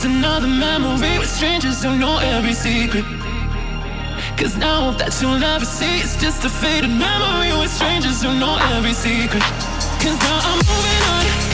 just another memory, with strangers do know every secret 'Cause now if that sooner love be is just a faded memory with strangers who know every secret. Cause now I'm moving on.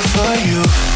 for you.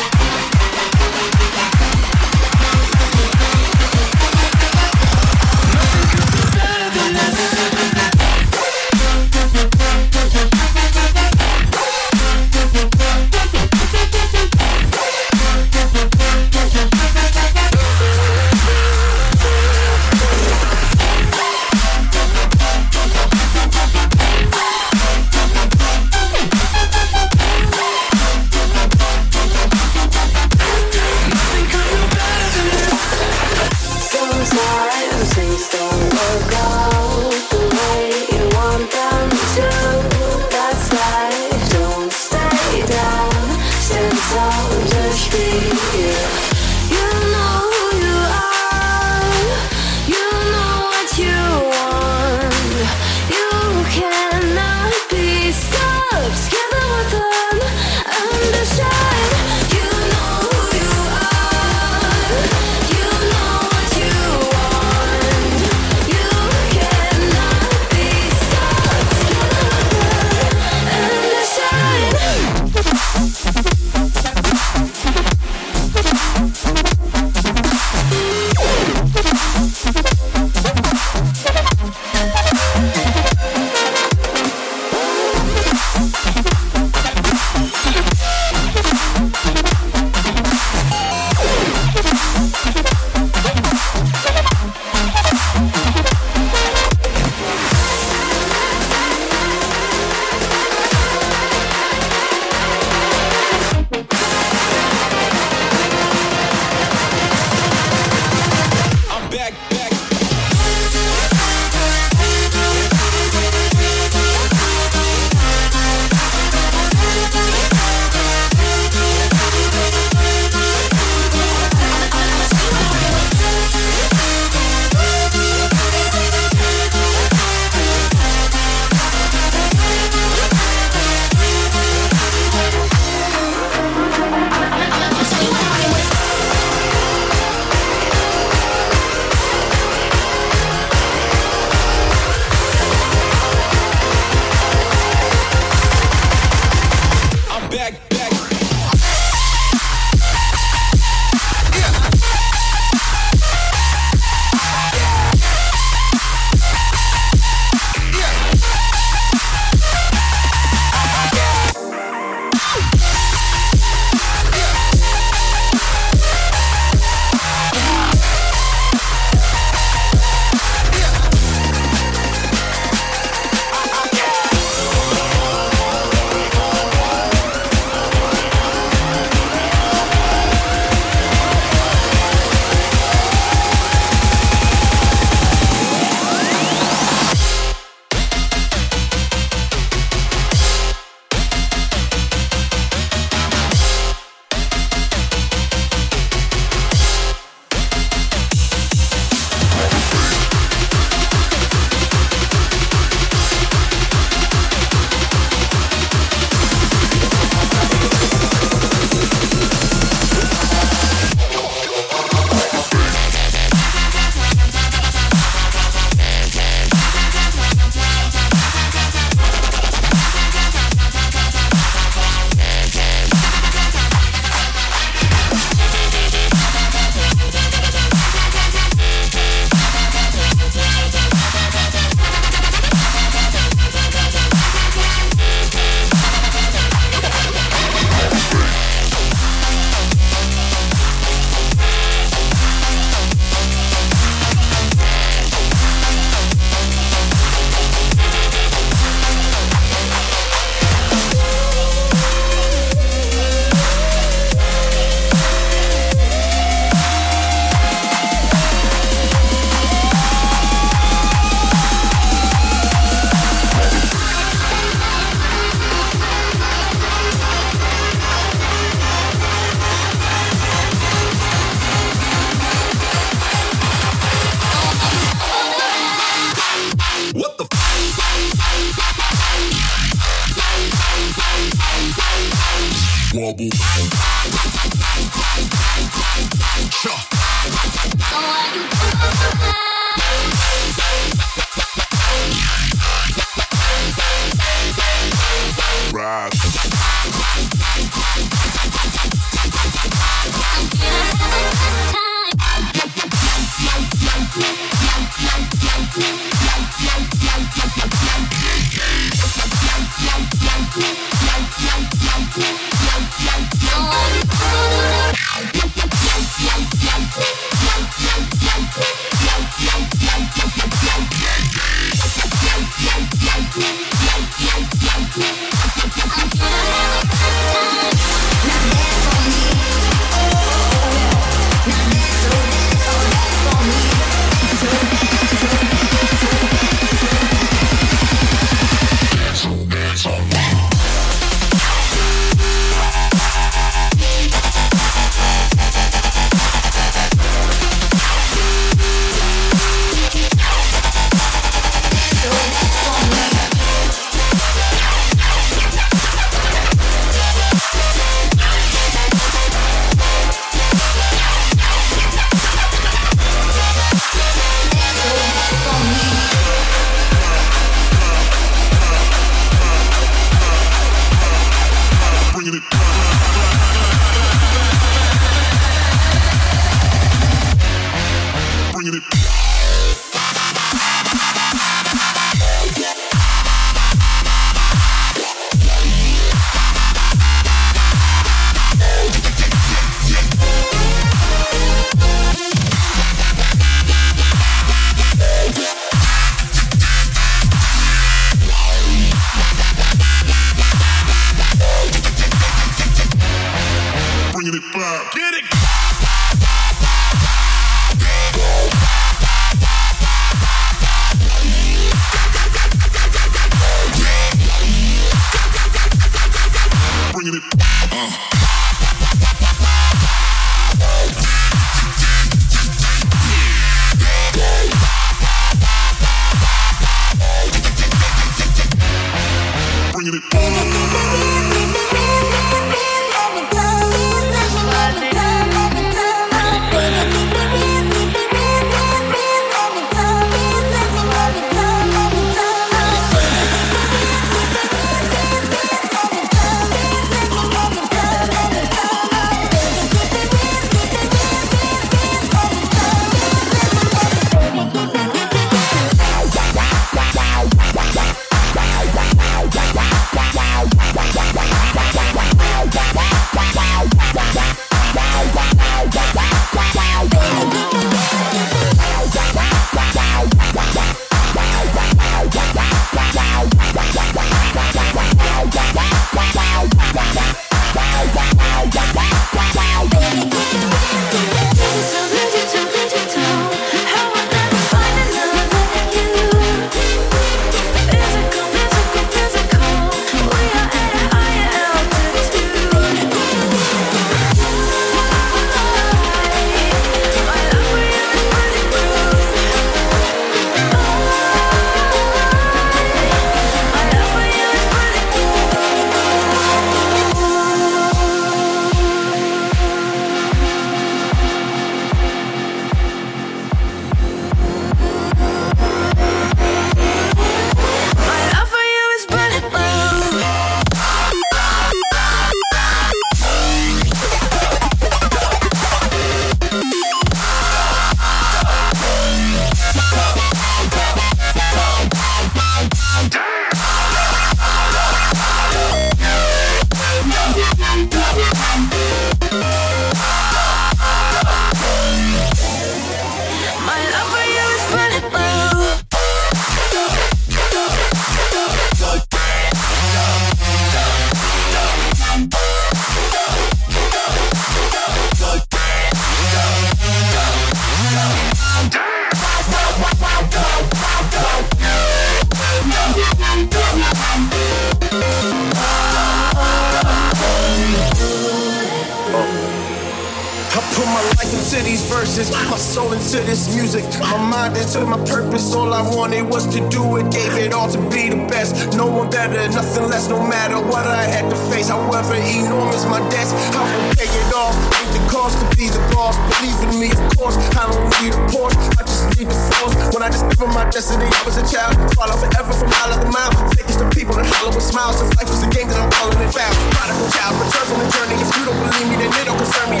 to this music. My mind is to my purpose. All I wanted was to do it. Gave it all to be the best. No one better, nothing less. No matter what I had to face, however enormous my debts, I will pay it off. Ain't the cost to be the boss. Believe in me, of course. I don't need a Porsche. I just need the force. When I discovered my destiny, I was a child. Follow forever from mile to mile. Fakest the people that hollow with smiles. Since life was a game that I'm calling it foul. Prodigal child, returns from the journey. If you don't believe me, then it don't concern me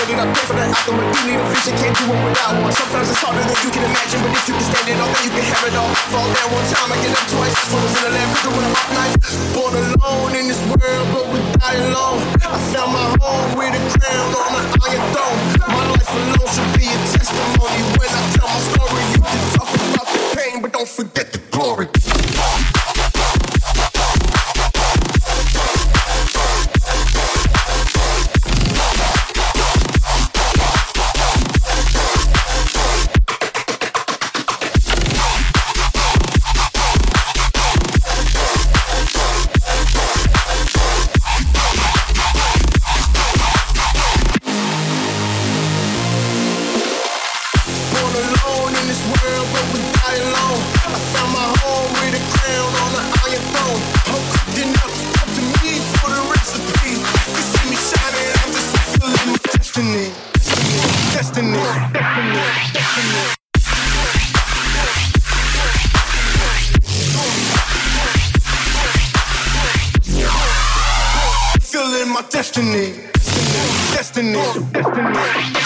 really not built for that outcome, but you need a vision, can't do it without one. Sometimes it's harder than you can imagine, but if you can stand it all, then you can have it all. Fall down one time, I get up twice. I was in the land, picking with a hot knife. Born alone in this world, but without alone. I found my home with a crown on an iron throne. My life alone should be a testimony. When I tell my story, you can talk about the pain, but don't forget the glory. destiny, destiny, destiny, destiny. Feeling my destiny, destiny, destiny. destiny.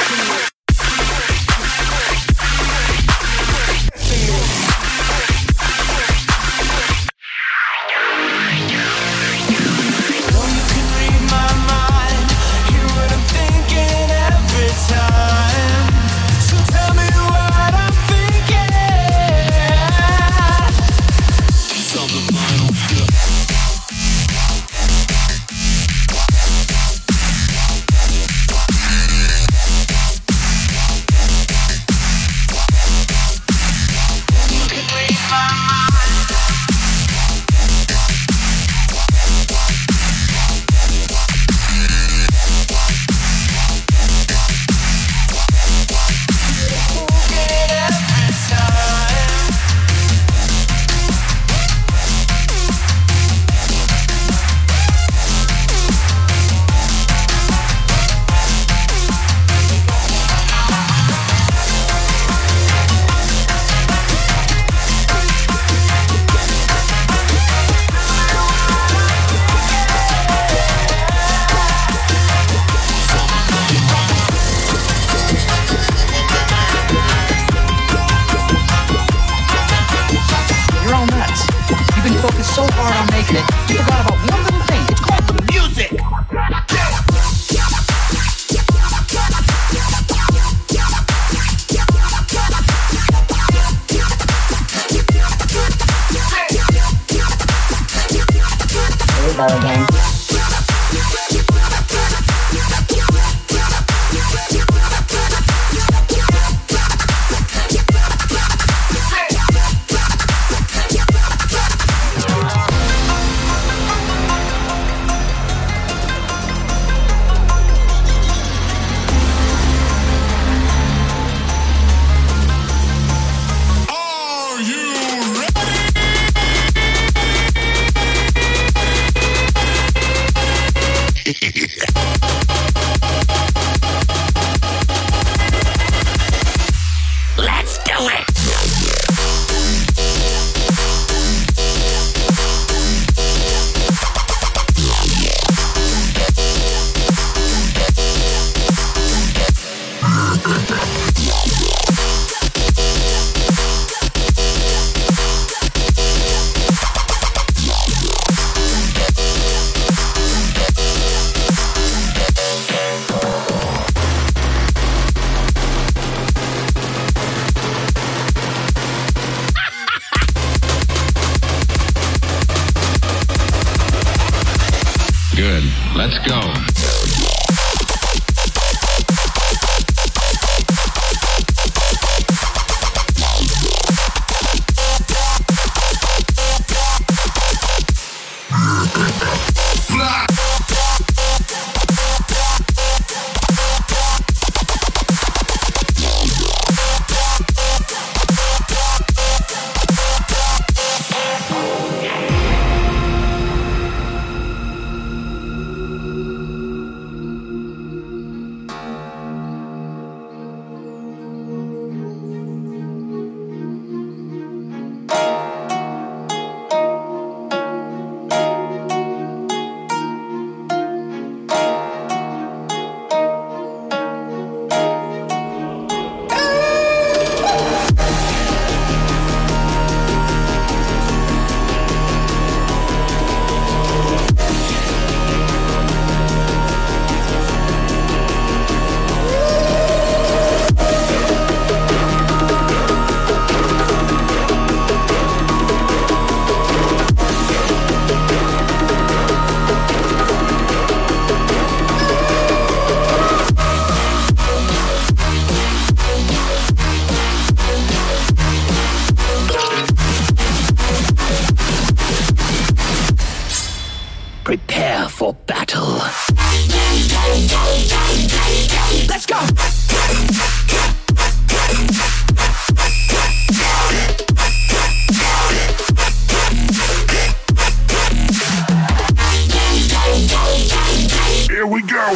Your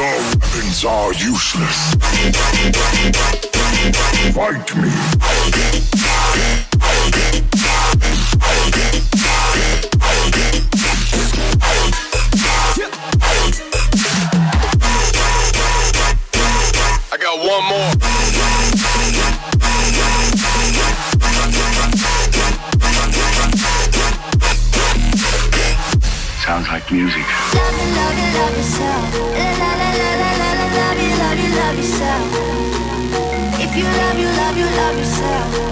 weapons are useless. Fight me. music. If you love you, love you, love yourself.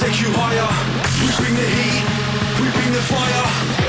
take you higher. We bring the heat, we bring the fire.